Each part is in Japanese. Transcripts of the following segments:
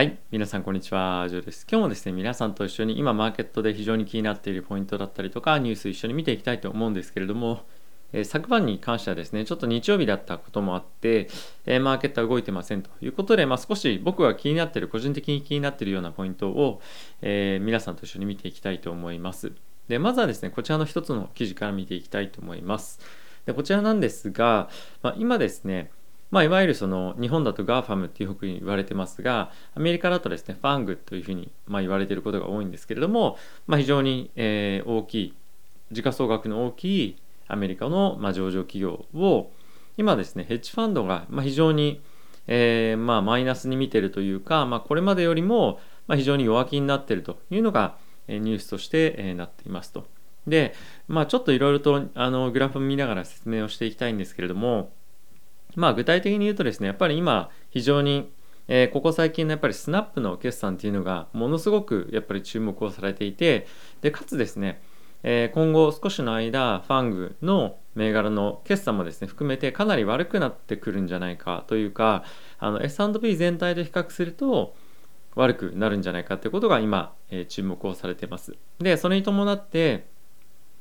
はい、皆さんこんにちは、ジョーです。今日もですね、皆さんと一緒に今マーケットで非常に気になっているポイントだったりとか、ニュース一緒に見ていきたいと思うんですけれども、えー、昨晩に関してはですね、ちょっと日曜日だったこともあって、えー、マーケットは動いてませんということで、まあ、少し僕が気になっている、個人的に気になっているようなポイントを、えー、皆さんと一緒に見ていきたいと思います。で、まずはですね、こちらの一つの記事から見ていきたいと思います。でこちらなんですが、まあ、今ですね、まあ、いわゆるその日本だと GAFAM っていうふうに言われてますがアメリカだとですね FANG というふうにま言われていることが多いんですけれども、まあ、非常にえ大きい時価総額の大きいアメリカのま上場企業を今ですねヘッジファンドがま非常にえまあマイナスに見ているというか、まあ、これまでよりもま非常に弱気になっているというのがニュースとしてなっていますと。で、まあ、ちょっといろいろとあのグラフを見ながら説明をしていきたいんですけれども、まあ、具体的に言うとですねやっぱり今非常に、え、ここ最近のやっぱりスナップの決算っていうのがものすごくやっぱり注目をされていてでかつですね、え、今後少しの間ファングの銘柄の決算もですね含めてかなり悪くなってくるんじゃないかというかあの S&P 全体と比較すると悪くなるんじゃないかということが今、え、注目をされています。でそれに伴って、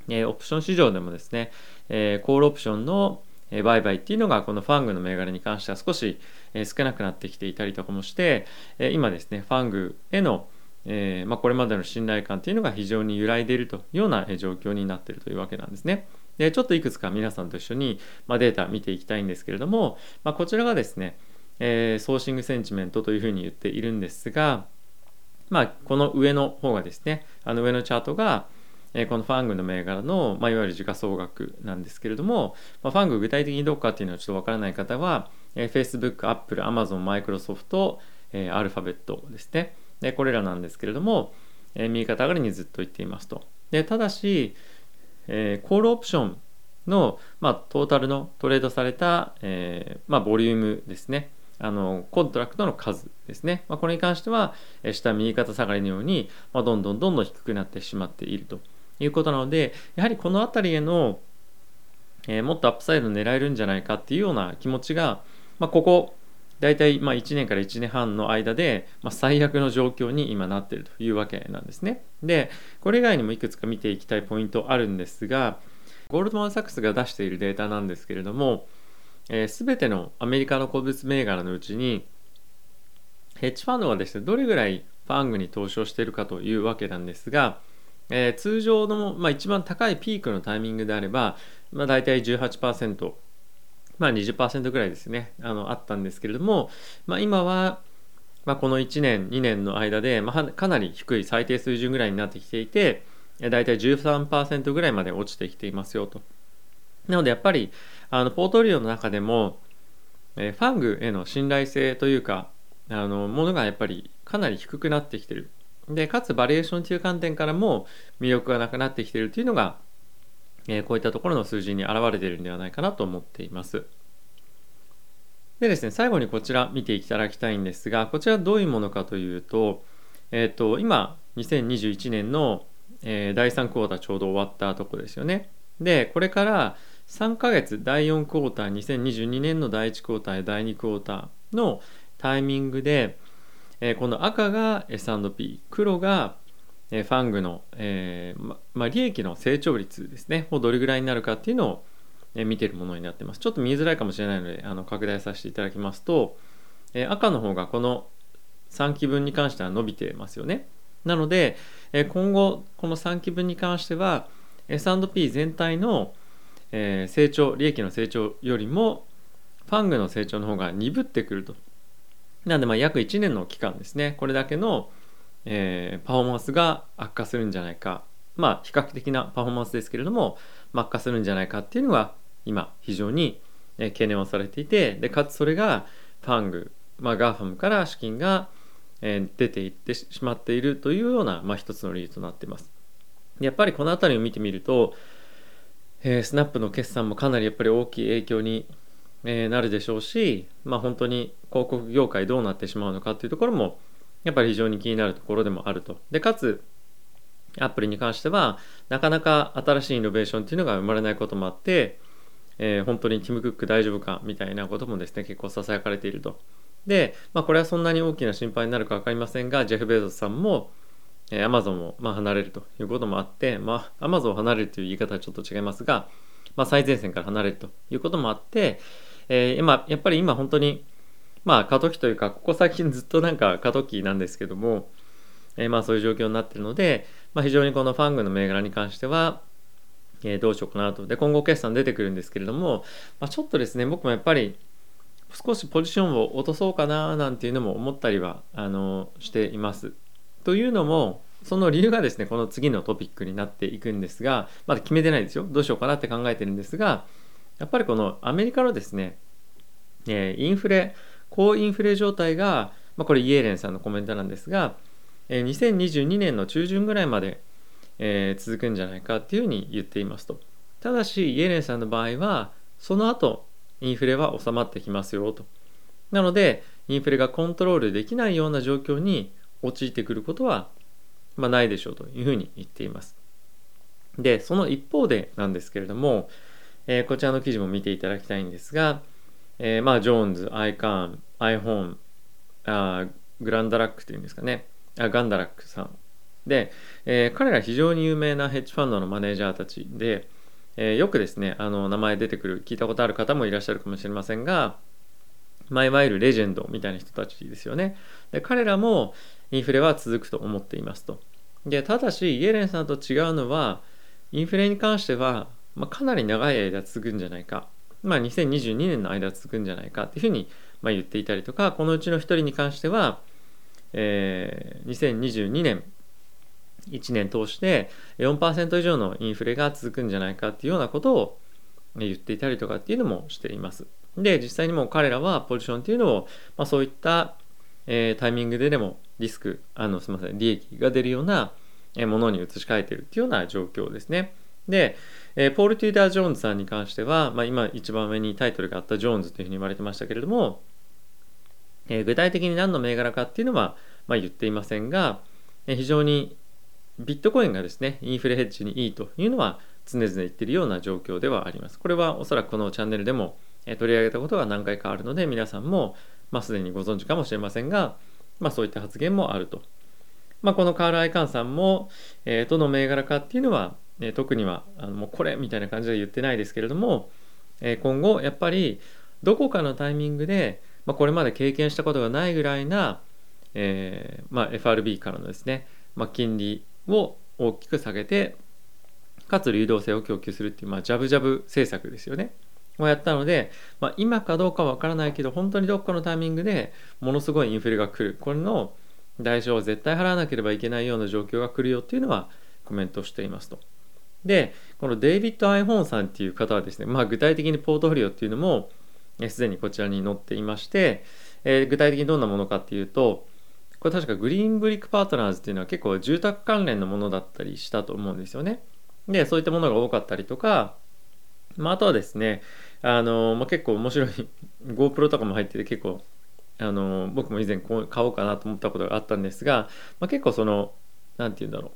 えオプション市場でもですね、えコールオプションのえ売買っていうのがこのファングの銘柄に関しては少し、え少なくなってきていたりとかもして、え今ですねファングへのえ、ま、これまでの信頼感っていうのが非常に揺らいでいるというような状況になっているというわけなんですね。でちょっといくつか皆さんと一緒に、ま、データ見ていきたいんですけれども、ま、こちらがですね、え、ソーシングセンチメントというふうに言っているんですが、まあ、この上の方がですねあの上のチャートが、えこのファングの銘柄の、まあ、いわゆる時価総額なんですけれども、まあ、ファング具体的にどうかっていうのはちょっとわからない方は、えー、Facebook、Apple、Amazon、Microsoft、えー、アルファベットですね。でこれらなんですけれども、えー、右肩上がりにずっと言っていますと。でただし、えー、コールオプションの、まあ、トータルのトレードされた、えーまあ、ボリュームですね。あのコントラクトの数ですね、まあ、これに関しては下右肩下がりのように、まあ、どんどんどんどん低くなってしまっているということなのでやはりこの辺りへの、えー、もっとアップサイド狙えるんじゃないかっていうような気持ちが、まあ、ここ大体まあ1年から1年半の間で、まあ、最悪の状況に今なっているというわけなんですね。でこれ以外にもいくつか見ていきたいポイントあるんですがゴールドマン・サックスが出しているデータなんですけれども、えー、全てのアメリカの個別銘柄のうちにヘッジファンドがですねどれぐらいファングに投資をしているかというわけなんですがえー、通常の、まあ、一番高いピークのタイミングであれば、まあ、大体18%、まあ20%ぐらいですね、あのあったんですけれども、まあ、今は、まあ、この1年、2年の間で、まあ、かなり低い最低水準ぐらいになってきていて、大体13%ぐらいまで落ちてきていますよと。なのでやっぱりあのポートリオの中でも、えー、ファングへの信頼性というかあのものがやっぱりかなり低くなってきてるでかつバリエーションという観点からも魅力がなくなってきているというのが、え、こういったところの数字に表れているんではないかなと思っています。でですね、最後にこちら見ていただきたいんですが、こちらどういうものかというと、えっ、ー、と、今、2021年の、えー、第3クォーターちょうど終わったとこですよね。で、これから3ヶ月、第4クォーター、2022年の第1クォーター、第2クォーターのタイミングで、え、この赤が S&P 黒が、ファングの、えーまま、利益の成長率ですね。をどれぐらいになるかっていうのを、え、見てるものになってます。ちょっと見えづらいかもしれないのであの拡大させていただきますと、え、赤の方がこの3期分に関しては伸びてますよね。なので、え、今後この3期分に関しては S&P 全体の、え、成長利益の成長よりもファングの成長の方が鈍ってくると。なのでまあ約1年の期間ですねこれだけの、えー、パフォーマンスが悪化するんじゃないかまあ比較的なパフォーマンスですけれども、まあ、悪化するんじゃないかっていうのが今非常に懸念をされていてでかつそれが FANG、まあ、 GAFAM から資金が出ていってしまっているというような、まあ、一つの理由となっています。やっぱりこの辺りを見てみると、えー、スナップの決算もかなりやっぱり大きい影響にえー、なるでしょうし、まあ、本当に広告業界どうなってしまうのかっていうところもやっぱり非常に気になるところでもあると。でかつアプリに関してはなかなか新しいイノベーションっていうのが生まれないこともあって、えー、本当にティム・クック大丈夫かみたいなこともですね結構ささやかれていると。で、まあ、これはそんなに大きな心配になるか分かりませんがジェフ・ベゾスさんもアマゾンをま離れるということもあってまあアマゾンを離れるという言い方はちょっと違いますが、まあ、最前線から離れるということもあって、えー、今やっぱり今本当にまあ過渡期というかここ最近ずっとなんか過渡期なんですけども、えー、まあそういう状況になってるので、まあ、非常にこのファングの銘柄に関してはえー、どうしようかなと。で、今後決算出てくるんですけれども、まあ、ちょっとですね、僕もやっぱり少しポジションを落とそうかななんていうのも思ったりはあのしています。というのも、その理由がですね、この次のトピックになっていくんですが、まだ決めてないですよ。どうしようかなって考えてるんですが、やっぱりこのアメリカのですね、えー、インフレ、高インフレ状態が、まあ、これイエレンさんのコメントなんですが、えー、2022年の中旬ぐらいまでえー、続くんじゃないかっていうふうに言っていますと。ただし、イエレンさんの場合は、その後、インフレは収まってきますよと。なので、インフレがコントロールできないような状況に陥ってくることは、まあ、ないでしょうというふうに言っています。で、その一方でなんですけれども、えー、こちらの記事も見ていただきたいんですが、えー、まあ、ジョーンズ、アイカーン、アイホーン、あグランダラックというんですかね、あガンダラックさん。で、えー、彼ら非常に有名なヘッジファンドのマネージャーたちで、え、よくですねあの名前出てくる聞いたことある方もいらっしゃるかもしれませんが、まあ、いわゆるレジェンドみたいな人たちですよね。で彼らもインフレは続くと思っていますと。でただしイエレンさんと違うのはインフレに関しては、まあ、かなり長い間続くんじゃないかまあ、2022年の間続くんじゃないかっていうふうに、まあ、言っていたりとかこのうちの1人に関しては、えー、2022年1年通して4%以上のインフレが続くんじゃないかっていうようなことを言っていたりとかっていうのもしています。で、実際にも彼らはポジションっていうのを、まあ、そういった、えー、タイミングででもリスク、あの、すみません、利益が出るようなものに移し替えているっていうような状況ですね。で、えー、ポール・テューダー・ジョーンズさんに関しては、まあ、今一番上にタイトルがあったジョーンズというふうに言われてましたけれども、えー、具体的に何の銘柄かっていうのは、まあ、言っていませんが、えー、非常にビットコインがですね、インフレヘッジにいいというのは常々言っているような状況ではあります。これはおそらくこのチャンネルでも取り上げたことが何回かあるので、皆さんも、まあ、すでにご存知かもしれませんが、まあ、そういった発言もあると。まあ、このカール・アイカンさんも、えー、どの銘柄かっていうのは、え、特にはあのもうこれみたいな感じで言ってないですけれども、え、今後やっぱりどこかのタイミングで、まあ、これまで経験したことがないぐらいな、えーまあ、FRB からのですね、まあ、金利を大きく下げてかつ流動性を供給するっていう、まあ、ジャブジャブ政策ですよね。をやったので、ま、今かどうかは分からないけど本当にどっかのタイミングでものすごいインフレが来るこれの代償を絶対払わなければいけないような状況が来るよっていうのはコメントしていますと。でこのデイビッド・アイホーンさんっていう方はですね、まあ、具体的にポートフォリオっていうのもすでにこちらに載っていまして、えー、具体的にどんなものかっていうとこれ確かグリーンブリックパートナーズっていうのは結構住宅関連のものだったりしたと思うんですよね。で、そういったものが多かったりとか、まあ、あとはですね、あの、まあ、結構面白い GoPro とかも入ってて結構、あの、僕も以前買おうかなと思ったことがあったんですが、まあ、結構その、何て言うんだろう。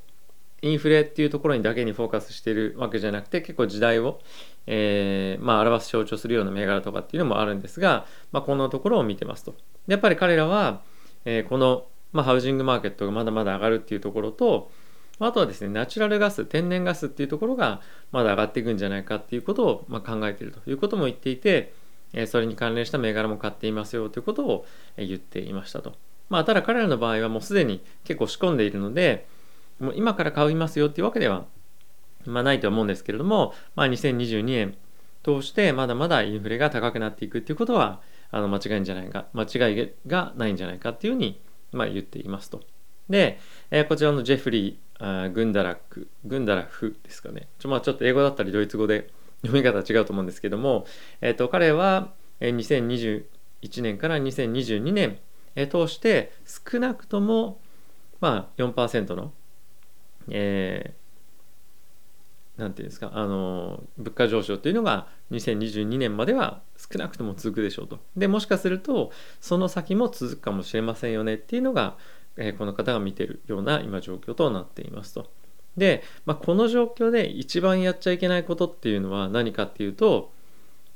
インフレっていうところにだけにフォーカスしてるわけじゃなくて結構時代を、えー、まあ、表す象徴するような銘柄とかっていうのもあるんですが、まあ、こんなところを見てますと。やっぱり彼らは、えー、このまあ、ハウジングマーケットがまだまだ上がるっていうところと、あとはですね、ナチュラルガス、天然ガスっていうところがまだ上がっていくんじゃないかっていうことをま考えているということも言っていて、えそれに関連した銘柄も買っていますよということを言っていましたと。まあ、ただ彼らの場合はもうすでに結構仕込んでいるので、もう今から買いますよっていうわけでは、まあ、ないと思うんですけれども、まあ、2022年通してまだまだインフレが高くなっていくっていうことはあの間違いんじゃないか、間違いがないんじゃないかっていうふうにまあ、言っていますと。で、えー、こちらのジェフリー・あグンダラック、グンダラフですかね。ちょ,、まあ、ちょっと英語だったりドイツ語で 読み方違うと思うんですけども、えーと、彼は2021年から2022年、え、通して少なくとも、まあ、4%の、えー、なんていうんですか、あの、物価上昇というのが2022年までは少なくとも続くでしょうと。で、もしかすると、その先も続くかもしれませんよねっていうのが、えー、この方が見てるような今状況となっていますと。で、まあ、この状況で一番やっちゃいけないことっていうのは何かっていうと、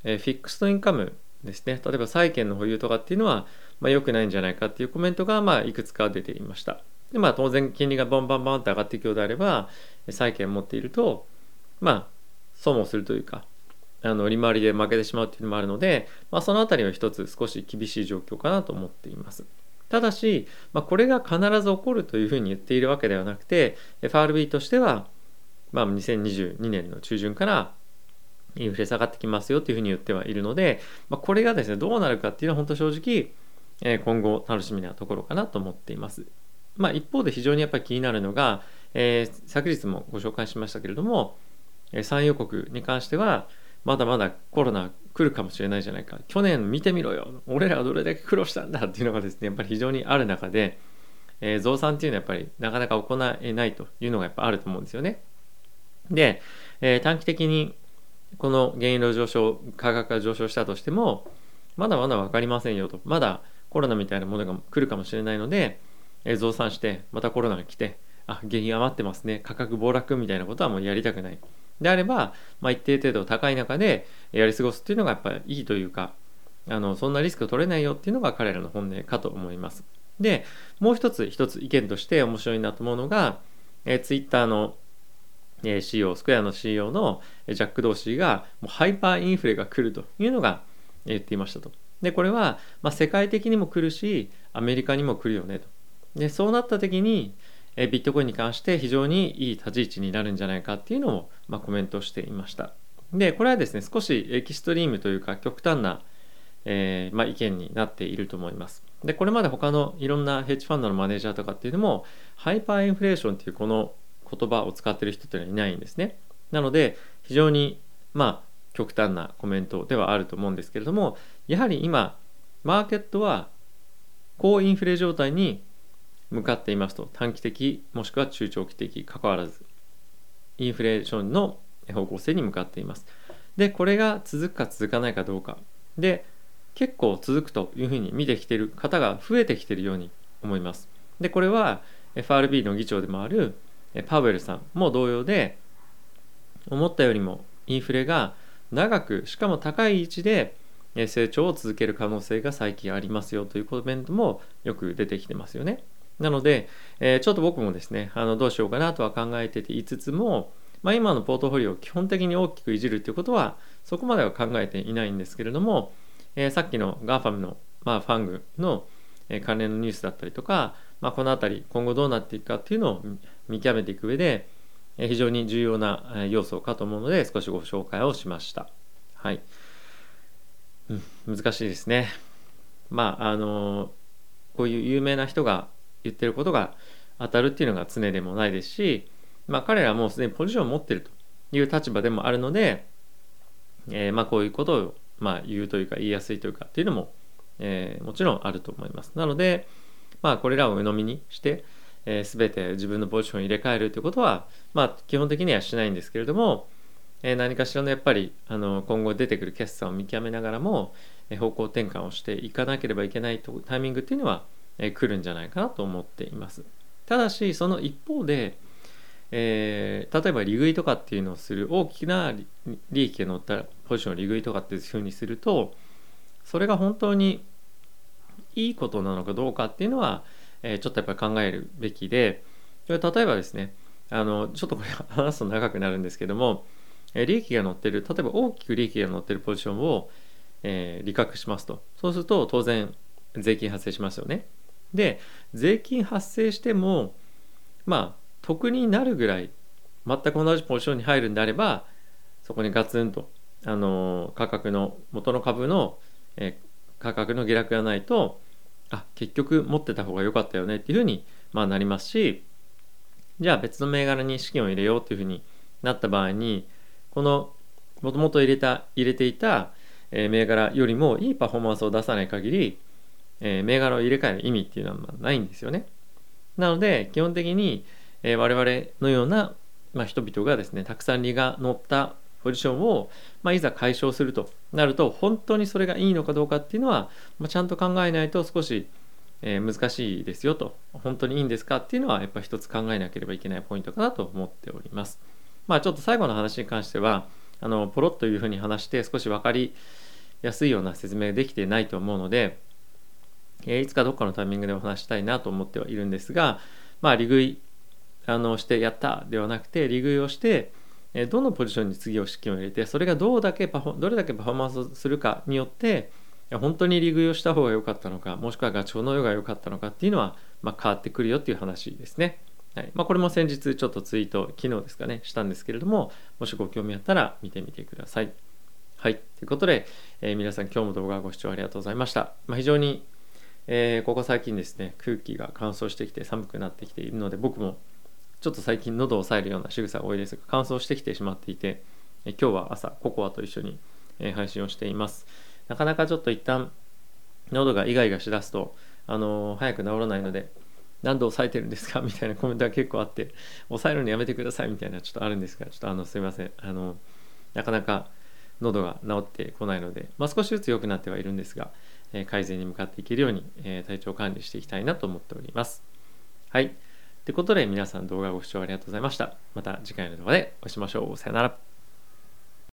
えー、フィックストインカムですね例えば債券の保有とかっていうのは、まあ、良くないんじゃないかっていうコメントが、まあ、いくつか出ていましたでまあ当然金利がバンバンバンって上がっていくようであれば債券を持っているとまあ損をするというかあの利回りで負けてしまうっていうのもあるので、まあ、その辺りは一つ少し厳しい状況かなと思っていますただし、まあ、これが必ず起こるというふうに言っているわけではなくて FRB としては、まあ、2022年の中旬からインフレ下がってきますよというふうに言ってはいるので、まあ、これがですねどうなるかっていうのは本当正直、今後楽しみなところかなと思っています。まあ、一方で非常にやっぱり気になるのが、えー、昨日もご紹介しましたけれども、えー、産油国に関してはまだまだコロナ来るかもしれないじゃないか。去年見てみろよ。俺らはどれだけ苦労したんだっていうのがですねやっぱり非常にある中で、えー、増産っていうのはやっぱりなかなか行えないというのがやっぱあると思うんですよね。で、えー、短期的にこの原油の上昇価格が上昇したとしてもまだまだ分かりませんよと。まだコロナみたいなものが来るかもしれないので、増産してまたコロナが来てあ原油余ってますね価格暴落みたいなことはもうやりたくないであれば、まあ、一定程度高い中でやり過ごすっていうのがやっぱりいいというかあのそんなリスクを取れないよっていうのが彼らの本音かと思いますでもう一つ一つ意見として面白いなと思うのが、えー、ツイッターのえ CEO、スクエアの CEO のジャック・ドーシーがもうハイパーインフレが来るというのが言っていましたと。で、これは、まあ、世界的にも来るし、アメリカにも来るよねと。で、そうなった時に、えビットコインに関して非常にいい立ち位置になるんじゃないかっていうのを、まあ、コメントしていました。で、これはですね、少しエキストリームというか極端な、えー、まあ、意見になっていると思います。で、これまで他のいろんなヘッジファンドのマネージャーとかっていうのも、ハイパーインフレーションっていうこの言葉を使ってる人っていうのはいないんですね。なので非常にまあ極端なコメントではあると思うんですけれどもやはり今マーケットは高インフレ状態に向かっていますと短期的もしくは中長期的関わらずインフレーションの方向性に向かっています。でこれが続くか続かないかどうかで結構続くというふうに見てきてる方が増えてきてるように思います。でこれは FRB の議長でもあるパウエルさんも同様で思ったよりもインフレが長くしかも高い位置で成長を続ける可能性が最近ありますよというコメントもよく出てきてますよね。なので、えちょっと僕もですねあのどうしようかなとは考えてて言いつつも、まあ、今のポートフォリオを基本的に大きくいじるということはそこまでは考えていないんですけれども、えさっきの GAFAM の、まあ、ファングの関連のニュースだったりとか、まあ、この辺り今後どうなっていくかっていうのを見極めていく上で非常に重要な要素かと思うので少しご紹介をしました。はい。うん、難しいですね。まああのこういう有名な人が言ってることが当たるっていうのが常でもないですし、まあ、彼らはもうすでにポジションを持ってるという立場でもあるので、えー、まあこういうことをまあ言うというか言いやすいというかっていうのも、えー、もちろんあると思います。なので、まあこれらを鵜呑みにして、えー、全て自分のポジションを入れ替えるということは、まあ、基本的にはしないんですけれども、えー、何かしらのやっぱりあの今後出てくる決算を見極めながらも、えー、方向転換をしていかなければいけないとタイミングっていうのは、え、来るんじゃないかなと思っています。ただしその一方で、えー、例えば利食いとかっていうのをする大きな利益が乗ったポジションを利食いとかっていうふうにするとそれが本当にいいことなのかどうかっていうのは、えちょっとやっぱり考えるべきで例えばですねあのちょっとこれ話すと長くなるんですけども、え利益が乗ってる例えば大きく利益が乗ってるポジションを、えー、利確しますとそうすると当然税金発生しますよねで税金発生してもまあ得になるぐらい全く同じポジションに入るんであればそこにガツンとあの価格の元の株の、え価格の下落がないとあ結局持ってた方が良かったよねっていうふうに、まあ、なりますしじゃあ別の銘柄に資金を入れようっていうふうになった場合にこのもともと入れた入れていた、え銘柄よりもいいパフォーマンスを出さない限り、え銘柄を入れ替える意味っていうのはまないんですよね。なので基本的に、え我々のような、まあ、人々がですねたくさん利が乗ったポジションを、まあ、いざ解消するとなると本当にそれがいいのかどうかっていうのは、まあ、ちゃんと考えないと少し、えー、難しいですよと本当にいいんですかっていうのはやっぱ一つ考えなければいけないポイントかなと思っております。まあちょっと最後の話に関してはあのポロッというふうに話して少し分かりやすいような説明ができてないと思うので、えいつかどっかのタイミングでお話したいなと思ってはいるんですが、まあ、利食いあのしてやったではなくて利食いをしてえどのポジションに次を資金を入れてそれがどうだけパフォどれだけパフォーマンスをするかによって本当に利食いをした方が良かったのかもしくはガチョウのヨが良かったのかっていうのは、まあ、変わってくるよっていう話ですね。はいまあ、これも先日ちょっとツイート昨日ですかねしたんですけれどももしご興味あったら見てみてください。はいということで、えー、皆さん今日も動画ご視聴ありがとうございました。まあ、非常に、えー、ここ最近ですね空気が乾燥してきて寒くなってきているので僕もちょっと最近喉を押さえるような仕草が多いですが乾燥してきてしまっていて、え今日は朝ココアと一緒に、え配信をしています。なかなかちょっと一旦喉がイガイガしだすと、あのー、早く治らないので何度抑えてるんですか？みたいなコメントが結構あって抑えるのやめてくださいみたいなちょっとあるんですがちょっとあのすいません。あのなかなか喉が治ってこないので、まあ、少しずつ良くなってはいるんですが、え、改善に向かっていけるように、え、体調管理していきたいなと思っておりますはいということで皆さん動画ご視聴ありがとうございました。また次回の動画でお会いしましょう。さよなら。